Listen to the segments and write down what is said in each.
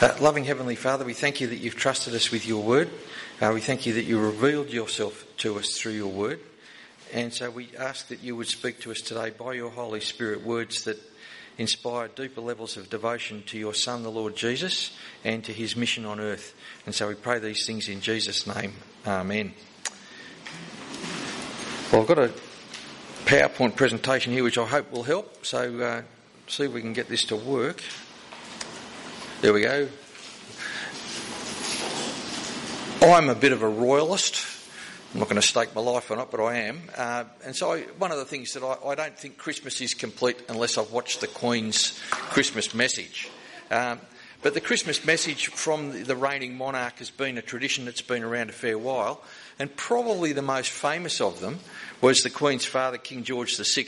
Uh, loving Heavenly Father, we thank you that you've trusted us with your word. Uh, we thank you that you revealed yourself to us through your word. And so we ask that you would speak to us today by your Holy Spirit words that inspire deeper levels of devotion to your Son, the Lord Jesus, and to his mission on earth. And so we pray these things in Jesus' name. Amen. Well, I've got a PowerPoint presentation here which I hope will help. So uh, see if we can get this to work. There we go. I'm a bit of a royalist. I'm not going to stake my life on it, but I am. Uh, and so, I, one of the things that I, I, don't think Christmas is complete unless I've watched the Queen's Christmas message. Um, but the Christmas message from the reigning monarch has been a tradition that's been around a fair while, and probably the most famous of them was the Queen's father, King George VI,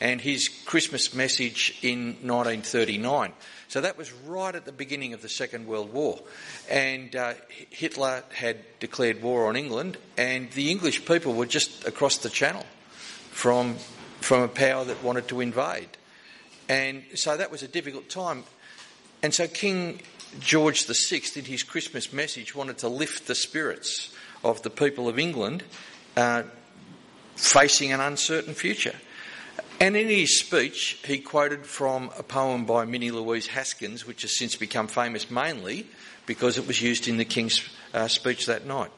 and his Christmas message in 1939. So that was right at the beginning of the Second World War. And uh, Hitler had declared war on England, and the English people were just across the channel from, from a power that wanted to invade. And so that was a difficult time. And so King George VI, in his Christmas message, wanted to lift the spirits of the people of England uh, facing an uncertain future. And in his speech, he quoted from a poem by Minnie Louise Haskins, which has since become famous mainly because it was used in the King's uh, speech that night.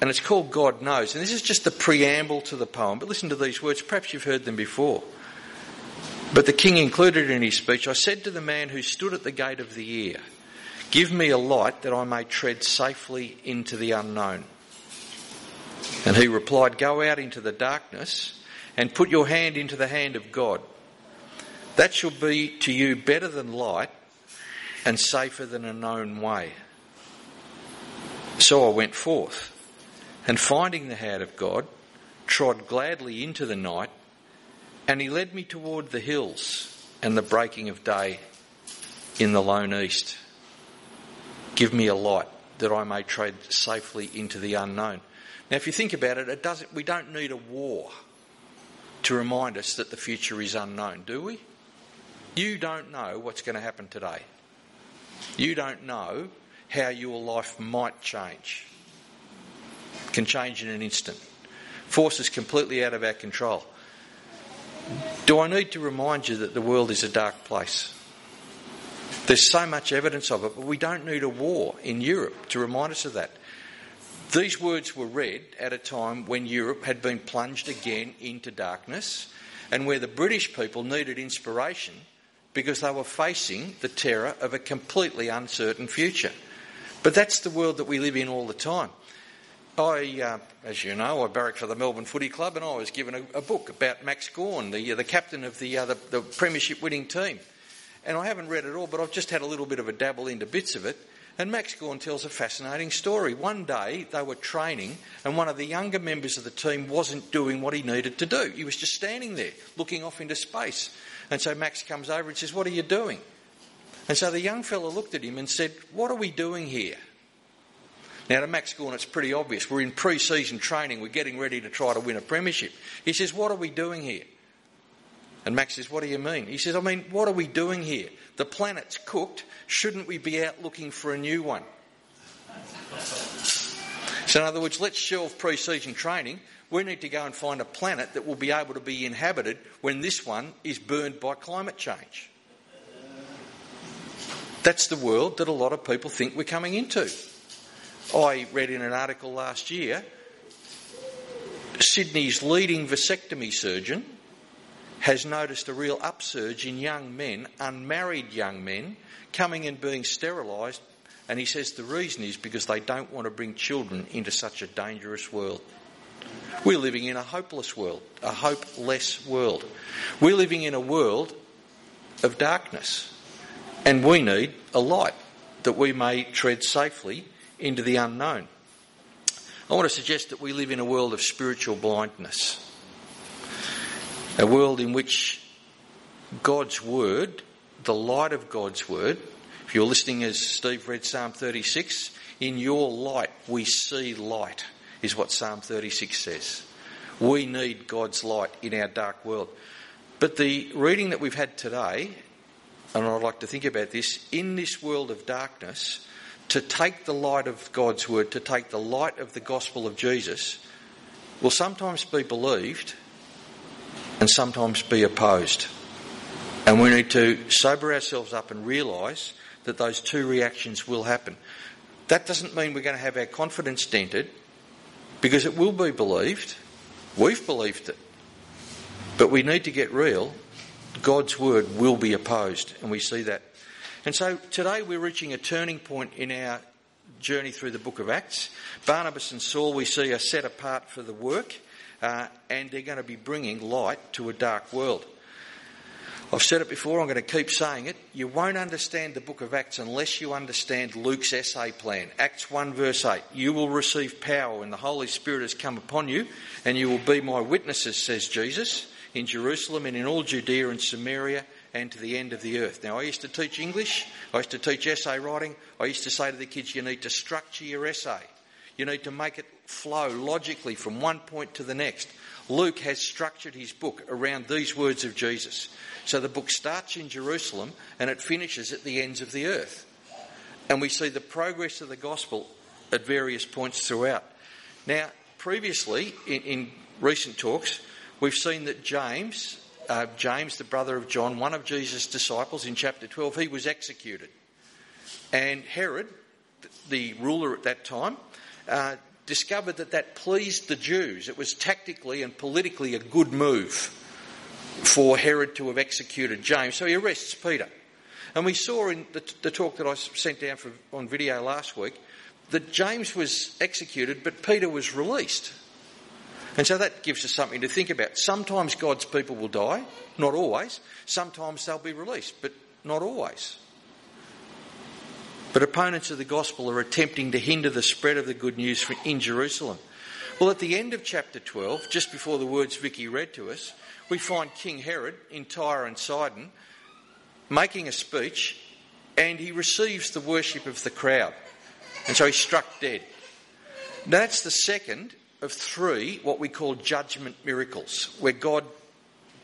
And it's called God Knows. And this is just the preamble to the poem. But listen to these words. Perhaps you've heard them before. But the King included in his speech I said to the man who stood at the gate of the ear, Give me a light that I may tread safely into the unknown. And he replied, Go out into the darkness and put your hand into the hand of God. That shall be to you better than light and safer than a known way. So I went forth, and finding the hand of God, trod gladly into the night, and he led me toward the hills and the breaking of day in the lone east. Give me a light that I may tread safely into the unknown. Now, if you think about it, it doesn't, we don't need a war to remind us that the future is unknown, do we? You don't know what's going to happen today. You don't know how your life might change. It can change in an instant. Forces completely out of our control. Do I need to remind you that the world is a dark place? There's so much evidence of it, but we don't need a war in Europe to remind us of that. These words were read at a time when Europe had been plunged again into darkness and where the British people needed inspiration because they were facing the terror of a completely uncertain future. But that's the world that we live in all the time. I, uh, as you know, I barrack for the Melbourne Footy Club, and I was given a, a book about Max Gawn, the, uh, the captain of the, uh, the, the premiership winning team. And I haven't read it all, but I've just had a little bit of a dabble into bits of it. And Max Gawn tells a fascinating story. One day they were training, and one of the younger members of the team wasn't doing what he needed to do. He was just standing there, looking off into space. And so Max comes over and says, What are you doing? And so the young fellow looked at him and said, What are we doing here? Now, to Max Gawn, it's pretty obvious. We're in pre season training, we're getting ready to try to win a premiership. He says, What are we doing here? And Max says, What do you mean? He says, I mean, what are we doing here? The planet's cooked. Shouldn't we be out looking for a new one? So, in other words, let's shelve pre season training. We need to go and find a planet that will be able to be inhabited when this one is burned by climate change. That's the world that a lot of people think we're coming into. I read in an article last year Sydney's leading vasectomy surgeon has noticed a real upsurge in young men, unmarried young men, coming and being sterilised. And he says the reason is because they don't want to bring children into such a dangerous world. We're living in a hopeless world, a hopeless world. We're living in a world of darkness. And we need a light that we may tread safely into the unknown. I want to suggest that we live in a world of spiritual blindness a world in which God's Word, the light of God's Word, if you're listening as Steve read Psalm 36, in your light we see light, is what Psalm 36 says. We need God's light in our dark world. But the reading that we've had today and I'd like to think about this, in this world of darkness, to take the light of God's word, to take the light of the gospel of Jesus, will sometimes be believed and sometimes be opposed. And we need to sober ourselves up and realise that those two reactions will happen. That doesn't mean we're going to have our confidence dented because it will be believed. We've believed it. But we need to get real. God's word will be opposed, and we see that. And so today we're reaching a turning point in our journey through the book of Acts. Barnabas and Saul, we see, are set apart for the work, uh, and they're going to be bringing light to a dark world. I've said it before, I'm going to keep saying it. You won't understand the book of Acts unless you understand Luke's essay plan. Acts 1 verse 8. You will receive power when the Holy Spirit has come upon you, and you will be my witnesses, says Jesus, in Jerusalem and in all Judea and Samaria and to the end of the earth. Now, I used to teach English, I used to teach essay writing. I used to say to the kids, you need to structure your essay. You need to make it flow logically from one point to the next. Luke has structured his book around these words of Jesus. So the book starts in Jerusalem and it finishes at the ends of the earth. And we see the progress of the gospel at various points throughout. Now, previously, in, in recent talks, we've seen that James, uh, James, the brother of John, one of Jesus' disciples in chapter 12, he was executed. And Herod, the ruler at that time, uh, discovered that that pleased the Jews. It was tactically and politically a good move for Herod to have executed James. So he arrests Peter. And we saw in the, the talk that I sent down for, on video last week that James was executed, but Peter was released. And so that gives us something to think about. Sometimes God's people will die, not always. Sometimes they'll be released, but not always. But opponents of the gospel are attempting to hinder the spread of the good news in Jerusalem. Well, at the end of chapter 12, just before the words Vicky read to us, we find King Herod in Tyre and Sidon making a speech and he receives the worship of the crowd. And so he's struck dead. Now, that's the second of three what we call judgment miracles, where God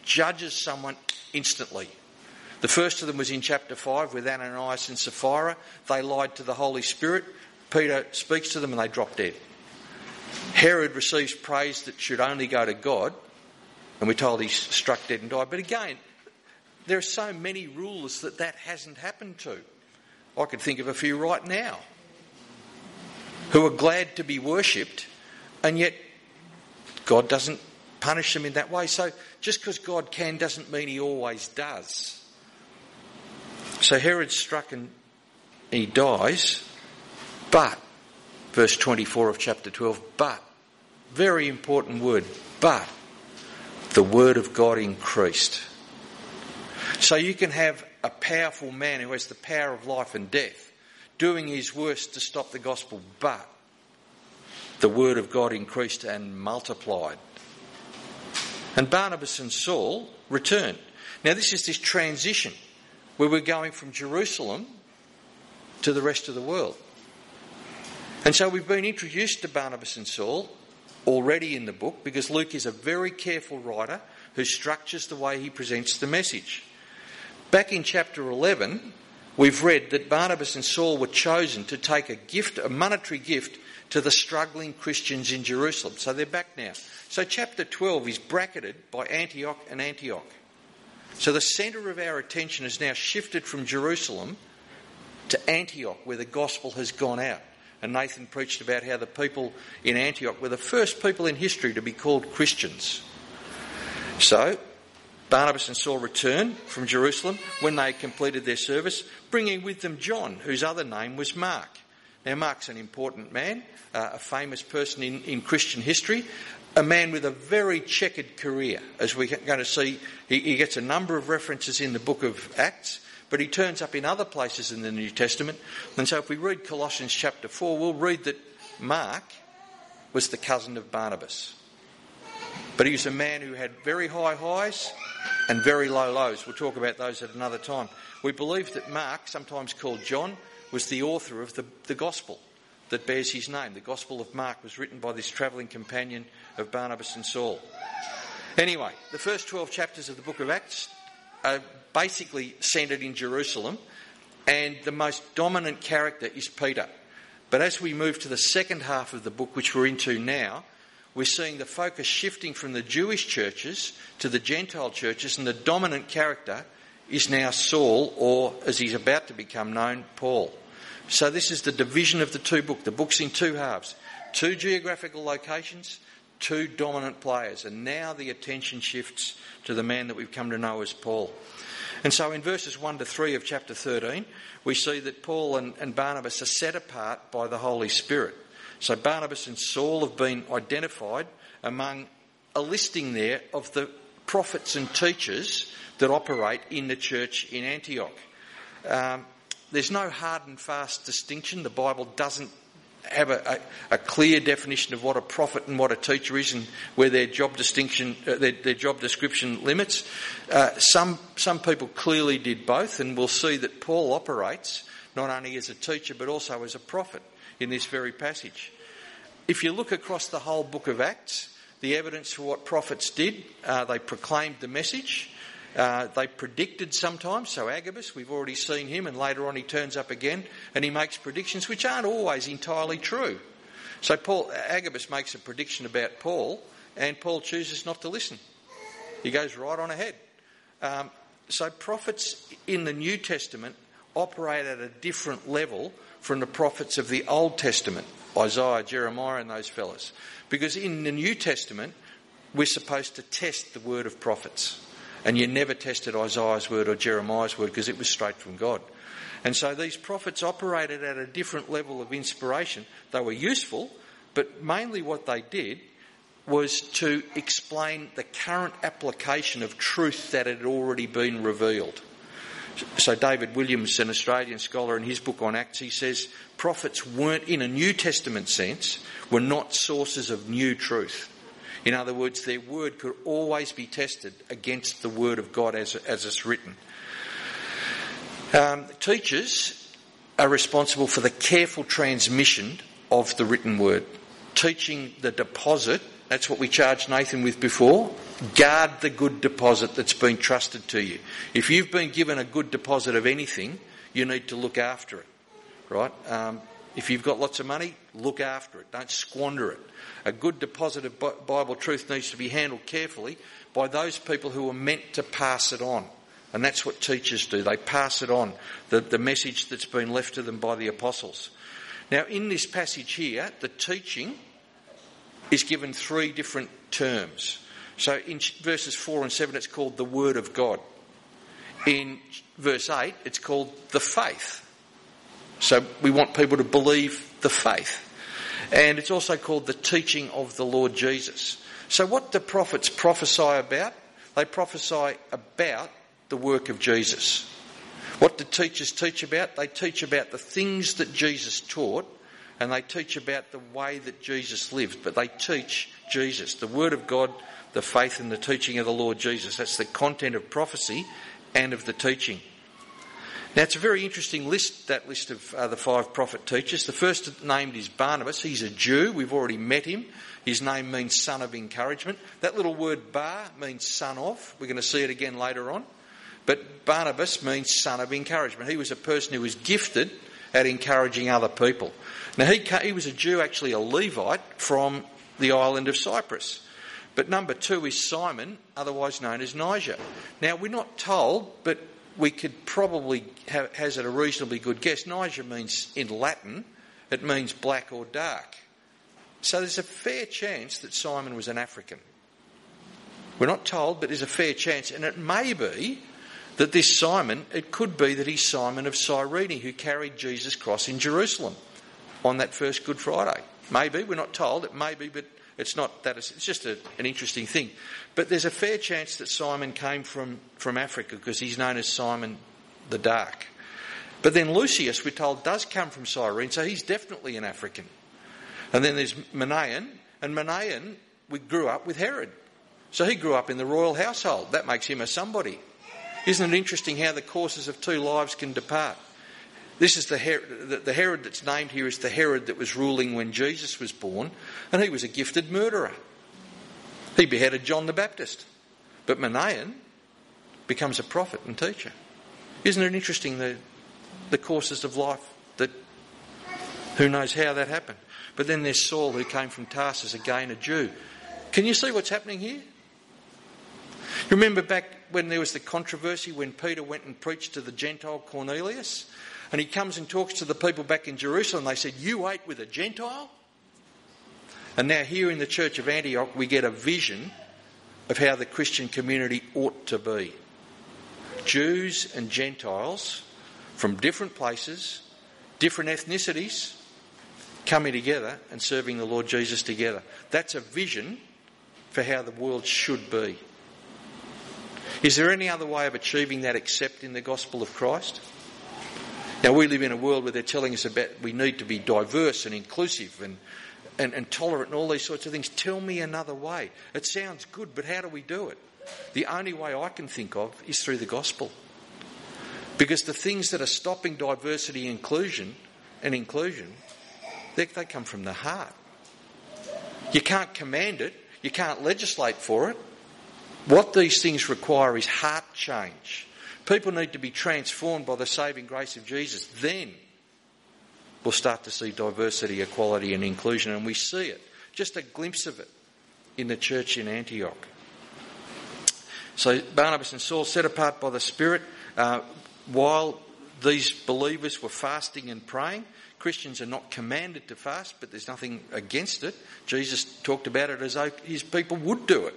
judges someone instantly. The first of them was in chapter 5 with Ananias and Sapphira. They lied to the Holy Spirit. Peter speaks to them and they drop dead. Herod receives praise that should only go to God, and we're told he's struck dead and died. But again, there are so many rulers that that hasn't happened to. I could think of a few right now who are glad to be worshipped, and yet God doesn't punish them in that way. So just because God can doesn't mean he always does. So Herod's struck and he dies, but, verse 24 of chapter 12, but, very important word, but the word of God increased. So you can have a powerful man who has the power of life and death doing his worst to stop the gospel, but the word of God increased and multiplied. And Barnabas and Saul returned. Now, this is this transition where we're going from Jerusalem to the rest of the world. And so we've been introduced to Barnabas and Saul already in the book because Luke is a very careful writer who structures the way he presents the message. Back in chapter 11, we've read that Barnabas and Saul were chosen to take a gift, a monetary gift, to the struggling Christians in Jerusalem. So they're back now. So chapter 12 is bracketed by Antioch and Antioch. So the centre of our attention has now shifted from Jerusalem to Antioch, where the gospel has gone out. And Nathan preached about how the people in Antioch were the first people in history to be called Christians. So, Barnabas and Saul returned from Jerusalem when they completed their service, bringing with them John, whose other name was Mark. Now, Mark's an important man, uh, a famous person in, in Christian history, a man with a very checkered career. As we're going to see, he, he gets a number of references in the book of Acts but he turns up in other places in the New Testament. And so if we read Colossians chapter 4, we'll read that Mark was the cousin of Barnabas. But he was a man who had very high highs and very low lows. We'll talk about those at another time. We believe that Mark, sometimes called John, was the author of the, the Gospel that bears his name. The Gospel of Mark was written by this travelling companion of Barnabas and Saul. Anyway, the first 12 chapters of the book of Acts are basically centred in Jerusalem, and the most dominant character is Peter. But as we move to the second half of the book, which we're into now, we're seeing the focus shifting from the Jewish churches to the Gentile churches, and the dominant character is now Saul, or as he's about to become known, Paul. So this is the division of the two books. The book's in two halves two geographical locations, two dominant players, and now the attention shifts to the man that we've come to know as Paul. And so in verses 1 to 3 of chapter 13, we see that Paul and, and Barnabas are set apart by the Holy Spirit. So Barnabas and Saul have been identified among a listing there of the prophets and teachers that operate in the church in Antioch. Um, there's no hard and fast distinction. The Bible doesn't have a, a, a, clear definition of what a prophet and what a teacher is and where their job distinction, uh, their, their, job description limits. Uh, some, some people clearly did both and we'll see that Paul operates not only as a teacher but also as a prophet in this very passage. If you look across the whole book of Acts, the evidence for what prophets did, uh, they proclaimed the message, uh, they predicted sometimes, so Agabus, we've already seen him, and later on he turns up again and he makes predictions which aren't always entirely true. So Paul, Agabus makes a prediction about Paul, and Paul chooses not to listen. He goes right on ahead. Um, so prophets in the New Testament operate at a different level from the prophets of the Old Testament, Isaiah, Jeremiah, and those fellas. Because in the New Testament, we're supposed to test the word of prophets. And you never tested Isaiah's word or Jeremiah's word because it was straight from God. And so these prophets operated at a different level of inspiration. They were useful, but mainly what they did was to explain the current application of truth that had already been revealed. So David Williams, an Australian scholar, in his book on Acts, he says prophets weren't, in a New Testament sense, were not sources of new truth. In other words, their word could always be tested against the word of God as, as it's written. Um, teachers are responsible for the careful transmission of the written word. Teaching the deposit, that's what we charged Nathan with before. Guard the good deposit that's been trusted to you. If you've been given a good deposit of anything, you need to look after it, right? Um, if you've got lots of money, look after it. Don't squander it. A good deposit of Bible truth needs to be handled carefully by those people who are meant to pass it on. And that's what teachers do. They pass it on, the, the message that's been left to them by the apostles. Now, in this passage here, the teaching is given three different terms. So in verses 4 and 7, it's called the Word of God. In verse 8, it's called the faith. So we want people to believe the faith. And it's also called the teaching of the Lord Jesus. So what do prophets prophesy about? They prophesy about the work of Jesus. What do teachers teach about? They teach about the things that Jesus taught and they teach about the way that Jesus lived, but they teach Jesus, the Word of God, the faith and the teaching of the Lord Jesus. That's the content of prophecy and of the teaching. Now, it's a very interesting list, that list of uh, the five prophet teachers. The first named is Barnabas. He's a Jew. We've already met him. His name means son of encouragement. That little word bar means son of. We're going to see it again later on. But Barnabas means son of encouragement. He was a person who was gifted at encouraging other people. Now, he, he was a Jew, actually a Levite from the island of Cyprus. But number two is Simon, otherwise known as Niger. Now, we're not told, but we could probably have, hazard a reasonably good guess. Niger means in Latin, it means black or dark. So there's a fair chance that Simon was an African. We're not told, but there's a fair chance, and it may be that this Simon, it could be that he's Simon of Cyrene who carried Jesus' cross in Jerusalem on that first Good Friday. Maybe, we're not told, it may be, but it's not that, it's just a, an interesting thing. But there's a fair chance that Simon came from, from Africa because he's known as Simon the Dark. But then Lucius, we're told, does come from Cyrene, so he's definitely an African. And then there's Manaen, and Manaen, we grew up with Herod. So he grew up in the royal household. That makes him a somebody. Isn't it interesting how the courses of two lives can depart? This is the Herod, the Herod that's named here is the Herod that was ruling when Jesus was born, and he was a gifted murderer. He beheaded John the Baptist. But Manaen becomes a prophet and teacher. Isn't it interesting the, the courses of life that who knows how that happened? But then there's Saul who came from Tarsus, again a Jew. Can you see what's happening here? Remember back when there was the controversy when Peter went and preached to the Gentile Cornelius? And he comes and talks to the people back in Jerusalem. They said, You ate with a Gentile? And now, here in the church of Antioch, we get a vision of how the Christian community ought to be. Jews and Gentiles from different places, different ethnicities, coming together and serving the Lord Jesus together. That's a vision for how the world should be. Is there any other way of achieving that except in the gospel of Christ? Now, we live in a world where they're telling us about we need to be diverse and inclusive and, and, and tolerant and all these sorts of things. Tell me another way. It sounds good, but how do we do it? The only way I can think of is through the gospel. Because the things that are stopping diversity inclusion and inclusion, they, they come from the heart. You can't command it, you can't legislate for it. What these things require is heart change. People need to be transformed by the saving grace of Jesus. Then we'll start to see diversity, equality, and inclusion, and we see it. Just a glimpse of it in the church in Antioch. So Barnabas and Saul, set apart by the Spirit, uh, while these believers were fasting and praying. Christians are not commanded to fast, but there's nothing against it. Jesus talked about it as though his people would do it.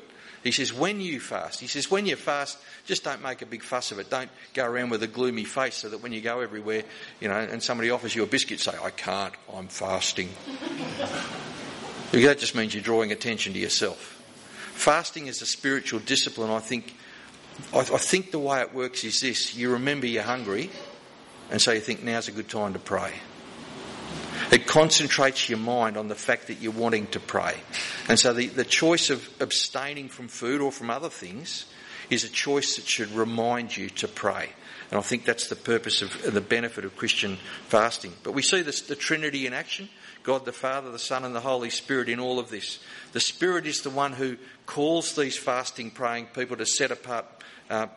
He says, when you fast, he says, when you fast, just don't make a big fuss of it. Don't go around with a gloomy face so that when you go everywhere, you know, and somebody offers you a biscuit, say, I can't, I'm fasting. that just means you're drawing attention to yourself. Fasting is a spiritual discipline. I think, I, I think the way it works is this you remember you're hungry, and so you think now's a good time to pray. It concentrates your mind on the fact that you're wanting to pray. And so the, the choice of abstaining from food or from other things is a choice that should remind you to pray. And I think that's the purpose of the benefit of Christian fasting. But we see this, the Trinity in action. God the Father, the Son, and the Holy Spirit in all of this. The Spirit is the one who calls these fasting, praying people to set apart uh,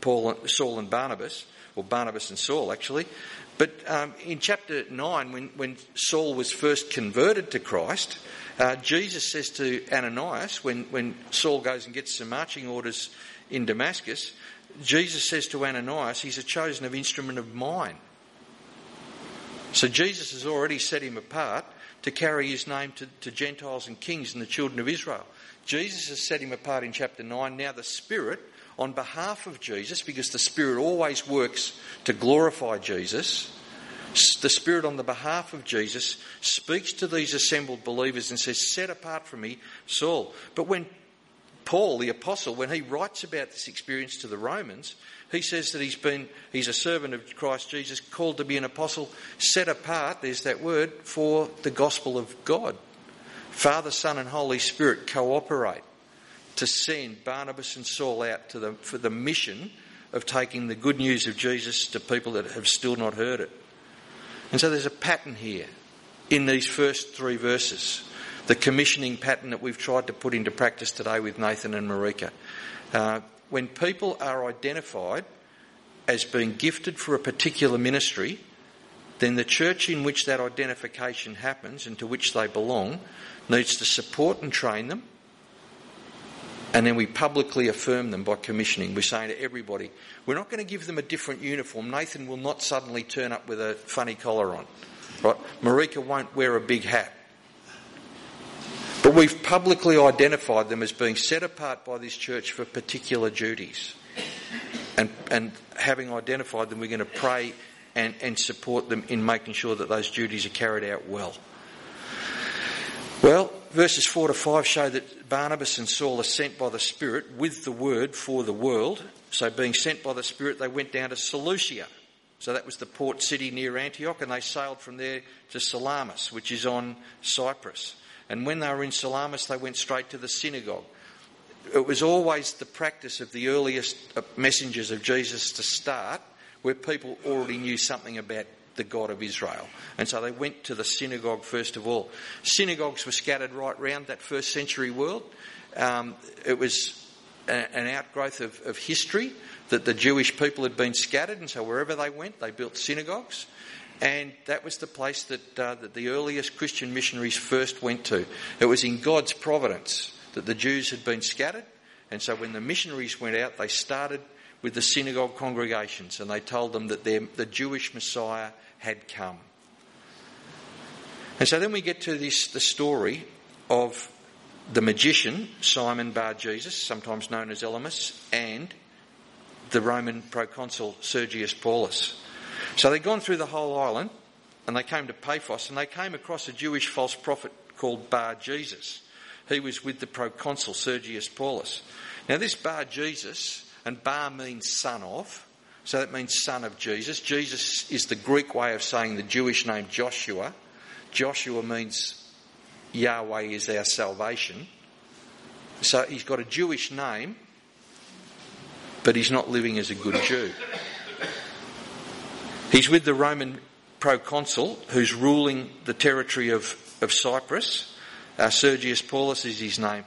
Paul, Saul, and Barnabas, or Barnabas and Saul actually. But um, in chapter 9, when, when Saul was first converted to Christ, uh, Jesus says to Ananias, when, when Saul goes and gets some marching orders in Damascus, Jesus says to Ananias, he's a chosen of instrument of mine. So Jesus has already set him apart to carry his name to, to Gentiles and kings and the children of Israel. Jesus has set him apart in chapter 9. Now the Spirit, on behalf of Jesus, because the Spirit always works to glorify Jesus, the Spirit on the behalf of Jesus speaks to these assembled believers and says, Set apart from me Saul. But when Paul, the apostle, when he writes about this experience to the Romans, he says that he's been he's a servant of Christ Jesus, called to be an apostle, set apart, there's that word, for the gospel of God. Father, Son, and Holy Spirit cooperate to send Barnabas and Saul out the, for the mission of taking the good news of Jesus to people that have still not heard it. And so there's a pattern here in these first three verses the commissioning pattern that we've tried to put into practice today with Nathan and Marika. Uh, when people are identified as being gifted for a particular ministry, then the church in which that identification happens and to which they belong needs to support and train them. And then we publicly affirm them by commissioning. We're saying to everybody, we're not going to give them a different uniform. Nathan will not suddenly turn up with a funny collar on. Right? Marika won't wear a big hat. But we've publicly identified them as being set apart by this church for particular duties. And, and having identified them, we're going to pray and, and support them in making sure that those duties are carried out well. Verses 4 to 5 show that Barnabas and Saul are sent by the Spirit with the word for the world. So, being sent by the Spirit, they went down to Seleucia. So, that was the port city near Antioch, and they sailed from there to Salamis, which is on Cyprus. And when they were in Salamis, they went straight to the synagogue. It was always the practice of the earliest messengers of Jesus to start where people already knew something about the God of Israel. And so they went to the synagogue first of all. Synagogues were scattered right round that first century world. Um, it was an outgrowth of, of history that the Jewish people had been scattered, and so wherever they went, they built synagogues. And that was the place that, uh, that the earliest Christian missionaries first went to. It was in God's providence that the Jews had been scattered, and so when the missionaries went out, they started with the synagogue congregations and they told them that the Jewish Messiah had come. And so then we get to this the story of the magician, Simon Bar Jesus, sometimes known as Elymas, and the Roman proconsul Sergius Paulus. So they'd gone through the whole island and they came to Paphos and they came across a Jewish false prophet called Bar Jesus. He was with the proconsul Sergius Paulus. Now, this Bar Jesus, and Bar means son of, so that means son of Jesus. Jesus is the Greek way of saying the Jewish name Joshua. Joshua means Yahweh is our salvation. So he's got a Jewish name, but he's not living as a good Jew. He's with the Roman proconsul who's ruling the territory of, of Cyprus. Uh, Sergius Paulus is his name.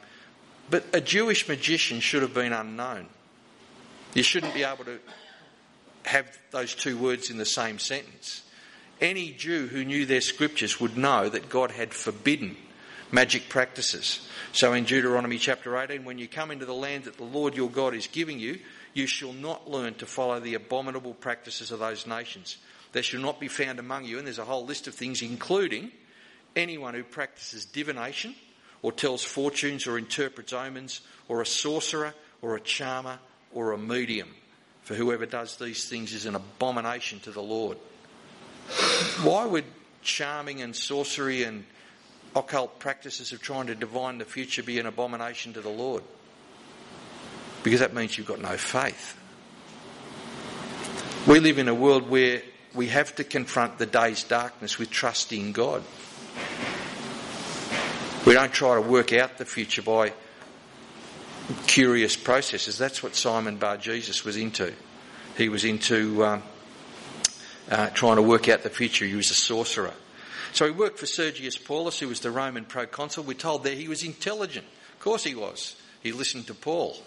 But a Jewish magician should have been unknown. You shouldn't be able to have those two words in the same sentence. Any Jew who knew their scriptures would know that God had forbidden magic practices. So in Deuteronomy chapter 18, when you come into the land that the Lord your God is giving you, you shall not learn to follow the abominable practices of those nations. There shall not be found among you, and there's a whole list of things, including anyone who practices divination or tells fortunes or interprets omens, or a sorcerer or a charmer or a medium. For whoever does these things is an abomination to the Lord. Why would charming and sorcery and occult practices of trying to divine the future be an abomination to the Lord? Because that means you've got no faith. We live in a world where we have to confront the day's darkness with trust in God. We don't try to work out the future by curious processes. That's what Simon Bar Jesus was into. He was into um, uh, trying to work out the future. He was a sorcerer. So he worked for Sergius Paulus, who was the Roman proconsul. We're told there he was intelligent. Of course he was. He listened to Paul.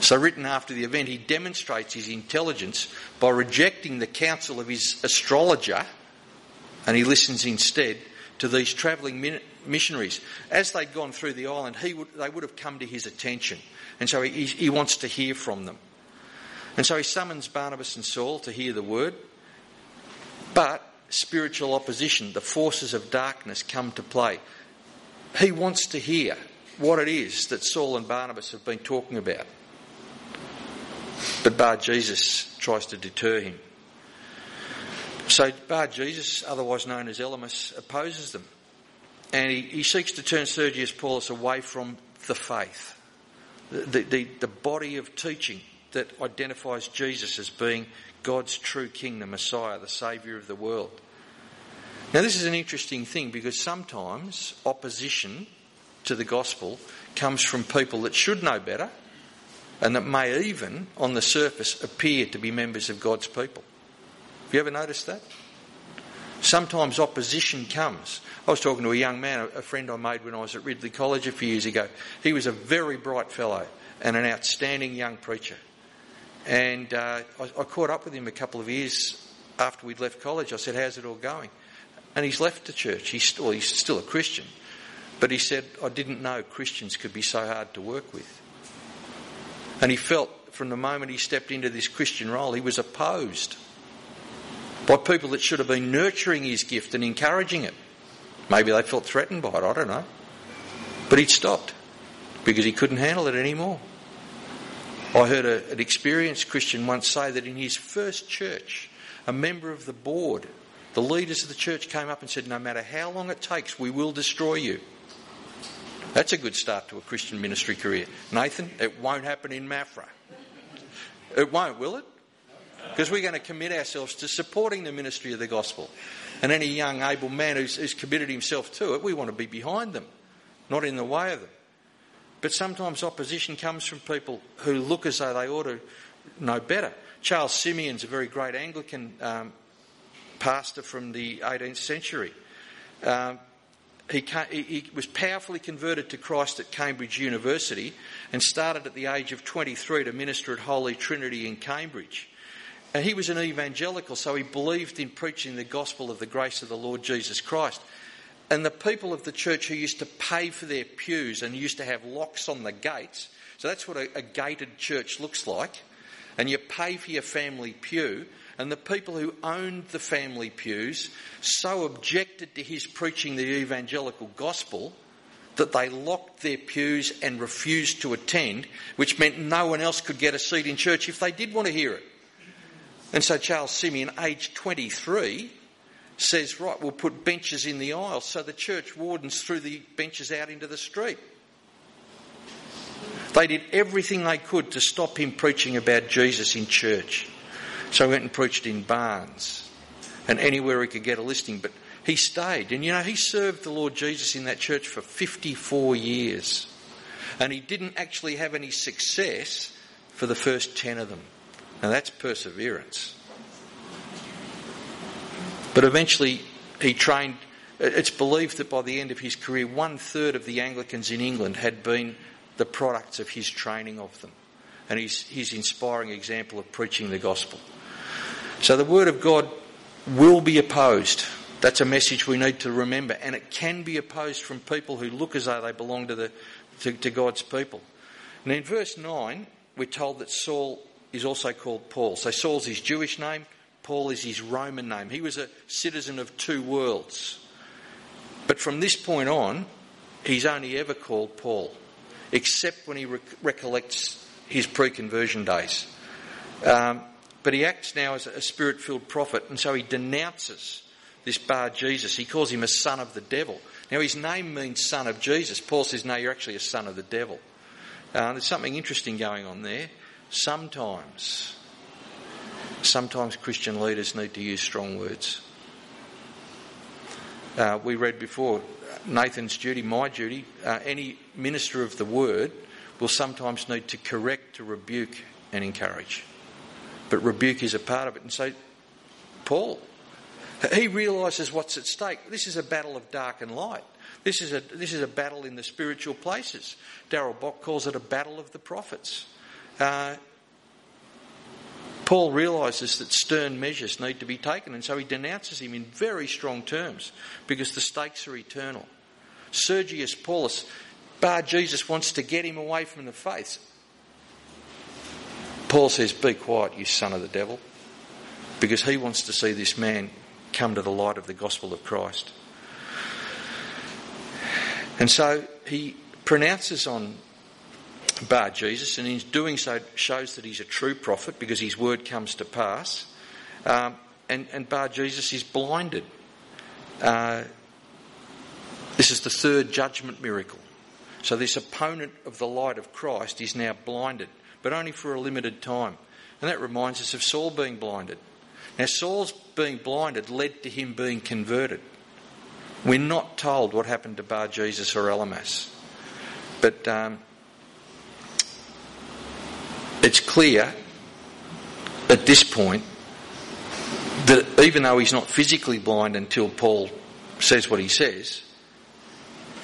So, written after the event, he demonstrates his intelligence by rejecting the counsel of his astrologer and he listens instead to these travelling missionaries. As they'd gone through the island, he would, they would have come to his attention. And so he, he wants to hear from them. And so he summons Barnabas and Saul to hear the word. But spiritual opposition, the forces of darkness come to play. He wants to hear what it is that Saul and Barnabas have been talking about. But Bar Jesus tries to deter him. So Bar Jesus, otherwise known as Elymas, opposes them. And he, he seeks to turn Sergius Paulus away from the faith, the, the, the body of teaching that identifies Jesus as being God's true King, the Messiah, the Saviour of the world. Now, this is an interesting thing because sometimes opposition to the gospel comes from people that should know better and that may even, on the surface, appear to be members of God's people. Have you ever noticed that? Sometimes opposition comes. I was talking to a young man, a friend I made when I was at Ridley College a few years ago. He was a very bright fellow and an outstanding young preacher. And uh, I, I caught up with him a couple of years after we'd left college. I said, How's it all going? And he's left the church. He's still, he's still a Christian. But he said, I didn't know Christians could be so hard to work with. And he felt from the moment he stepped into this Christian role, he was opposed by people that should have been nurturing his gift and encouraging it. Maybe they felt threatened by it, I don't know. But he'd stopped because he couldn't handle it anymore. I heard a, an experienced Christian once say that in his first church, a member of the board, the leaders of the church came up and said, No matter how long it takes, we will destroy you. That's a good start to a Christian ministry career. Nathan, it won't happen in Maffra. It won't, will it? Because we're going to commit ourselves to supporting the ministry of the gospel. And any young, able man who's, who's committed himself to it, we want to be behind them, not in the way of them. But sometimes opposition comes from people who look as though they ought to know better. Charles Simeon's a very great Anglican um, pastor from the 18th century. Um, he, he, was powerfully converted to Christ at Cambridge University and started at the age of 23 to minister at Holy Trinity in Cambridge. And he was an evangelical, so he believed in preaching the gospel of the grace of the Lord Jesus Christ. And the people of the church who used to pay for their pews and used to have locks on the gates, so that's what a, a gated church looks like, and you pay for your family pew, and the people who owned the family pews so objected to his preaching the evangelical gospel that they locked their pews and refused to attend, which meant no one else could get a seat in church if they did want to hear it. And so Charles Simeon, aged 23, says, Right, we'll put benches in the aisle. So the church wardens threw the benches out into the street. They did everything they could to stop him preaching about Jesus in church. So he went and preached in barns and anywhere he could get a listing. But he stayed. And you know, he served the Lord Jesus in that church for 54 years. And he didn't actually have any success for the first 10 of them. Now that's perseverance. But eventually he trained. It's believed that by the end of his career, one third of the Anglicans in England had been the products of his training of them and his, his inspiring example of preaching the gospel. So the Word of God will be opposed. That's a message we need to remember. And it can be opposed from people who look as though they belong to, the, to, to God's people. And in verse 9, we're told that Saul is also called Paul. So Saul's his Jewish name, Paul is his Roman name. He was a citizen of two worlds. But from this point on, he's only ever called Paul, except when he recollects his pre conversion days. Um, but he acts now as a spirit filled prophet, and so he denounces this bar Jesus. He calls him a son of the devil. Now, his name means son of Jesus. Paul says, No, you're actually a son of the devil. Uh, there's something interesting going on there. Sometimes, sometimes Christian leaders need to use strong words. Uh, we read before Nathan's duty, my duty, uh, any minister of the word will sometimes need to correct, to rebuke, and encourage. But rebuke is a part of it. And so, Paul, he realises what's at stake. This is a battle of dark and light. This is a, this is a battle in the spiritual places. Darrell Bock calls it a battle of the prophets. Uh, Paul realises that stern measures need to be taken, and so he denounces him in very strong terms because the stakes are eternal. Sergius Paulus, Bar Jesus wants to get him away from the faith. Paul says, Be quiet, you son of the devil, because he wants to see this man come to the light of the gospel of Christ. And so he pronounces on Bar Jesus, and in doing so shows that he's a true prophet because his word comes to pass. Um, and, and Bar Jesus is blinded. Uh, this is the third judgment miracle. So, this opponent of the light of Christ is now blinded but only for a limited time. And that reminds us of Saul being blinded. Now, Saul's being blinded led to him being converted. We're not told what happened to Bar Jesus or Elymas. But um, it's clear at this point that even though he's not physically blind until Paul says what he says,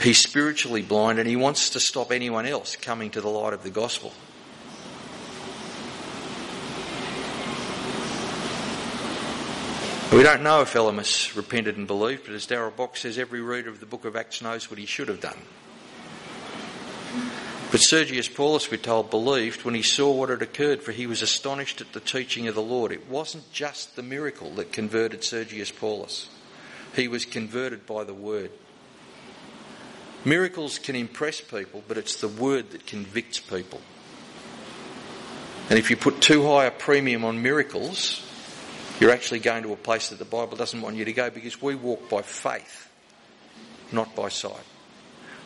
he's spiritually blind and he wants to stop anyone else coming to the light of the gospel. We don't know if Elymas repented and believed, but as Darrell Bock says, every reader of the book of Acts knows what he should have done. But Sergius Paulus, we're told, believed when he saw what had occurred, for he was astonished at the teaching of the Lord. It wasn't just the miracle that converted Sergius Paulus, he was converted by the word. Miracles can impress people, but it's the word that convicts people. And if you put too high a premium on miracles, you're actually going to a place that the Bible doesn't want you to go because we walk by faith, not by sight.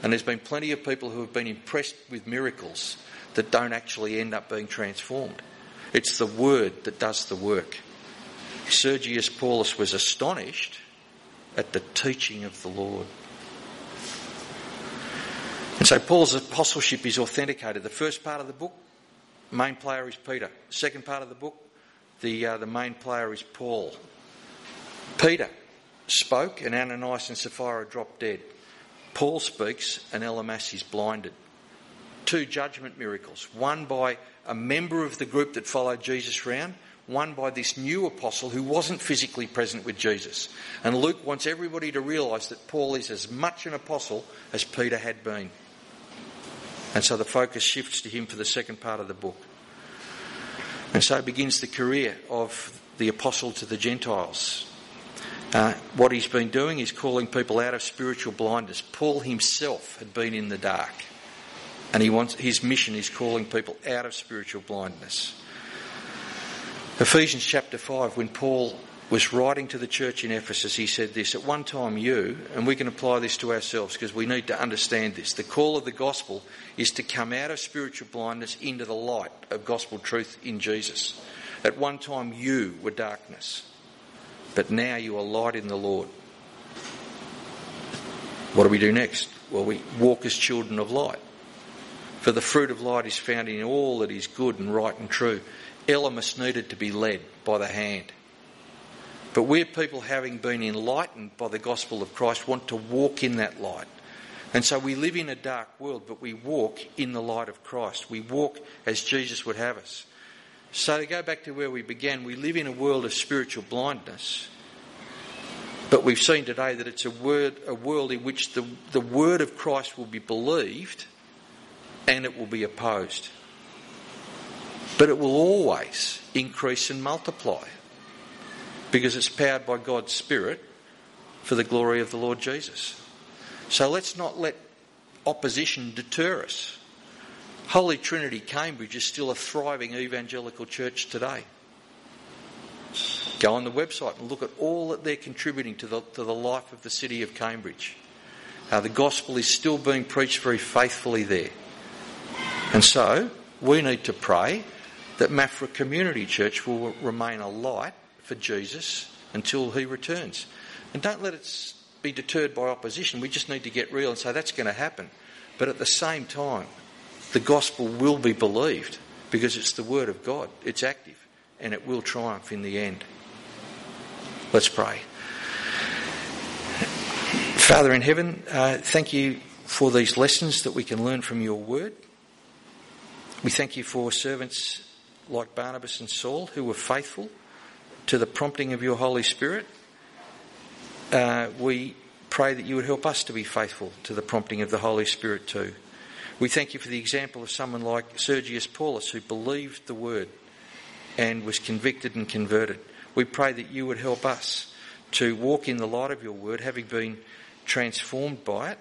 And there's been plenty of people who have been impressed with miracles that don't actually end up being transformed. It's the word that does the work. Sergius Paulus was astonished at the teaching of the Lord. And so Paul's apostleship is authenticated. The first part of the book, main player is Peter. Second part of the book, the, uh, the main player is Paul. Peter spoke, and Ananias and Sapphira dropped dead. Paul speaks and Elymas is blinded. Two judgment miracles, one by a member of the group that followed Jesus around, one by this new apostle who wasn't physically present with Jesus. And Luke wants everybody to realise that Paul is as much an apostle as Peter had been. And so the focus shifts to him for the second part of the book. And so begins the career of the apostle to the Gentiles. Uh, what he's been doing is calling people out of spiritual blindness. Paul himself had been in the dark, and he wants his mission is calling people out of spiritual blindness. Ephesians chapter 5, when Paul was writing to the church in Ephesus, he said this At one time, you, and we can apply this to ourselves because we need to understand this. The call of the gospel is to come out of spiritual blindness into the light of gospel truth in Jesus. At one time, you were darkness, but now you are light in the Lord. What do we do next? Well, we walk as children of light. For the fruit of light is found in all that is good and right and true. Elymas needed to be led by the hand. But we're people having been enlightened by the gospel of Christ want to walk in that light. And so we live in a dark world, but we walk in the light of Christ. We walk as Jesus would have us. So to go back to where we began, we live in a world of spiritual blindness. But we've seen today that it's a, word, a world in which the, the word of Christ will be believed and it will be opposed but it will always increase and multiply because it's powered by God's Spirit for the glory of the Lord Jesus. So let's not let opposition deter us. Holy Trinity Cambridge is still a thriving evangelical church today. Go on the website and look at all that they're contributing to the, to the life of the city of Cambridge. Uh, the gospel is still being preached very faithfully there. And so we need to pray that Maffra Community Church will remain a light for Jesus until he returns. And don't let it be deterred by opposition. We just need to get real and say that's going to happen. But at the same time, the gospel will be believed because it's the word of God. It's active and it will triumph in the end. Let's pray. Father in heaven, uh, thank you for these lessons that we can learn from your word. We thank you for servants like Barnabas and Saul, who were faithful to the prompting of your Holy Spirit. Uh, we pray that you would help us to be faithful to the prompting of the Holy Spirit too. We thank you for the example of someone like Sergius Paulus, who believed the word and was convicted and converted. We pray that you would help us to walk in the light of your word, having been transformed by it,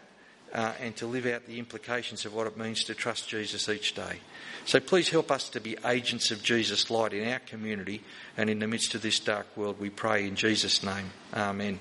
uh, and to live out the implications of what it means to trust Jesus each day. So please help us to be agents of Jesus' light in our community and in the midst of this dark world. We pray in Jesus' name. Amen.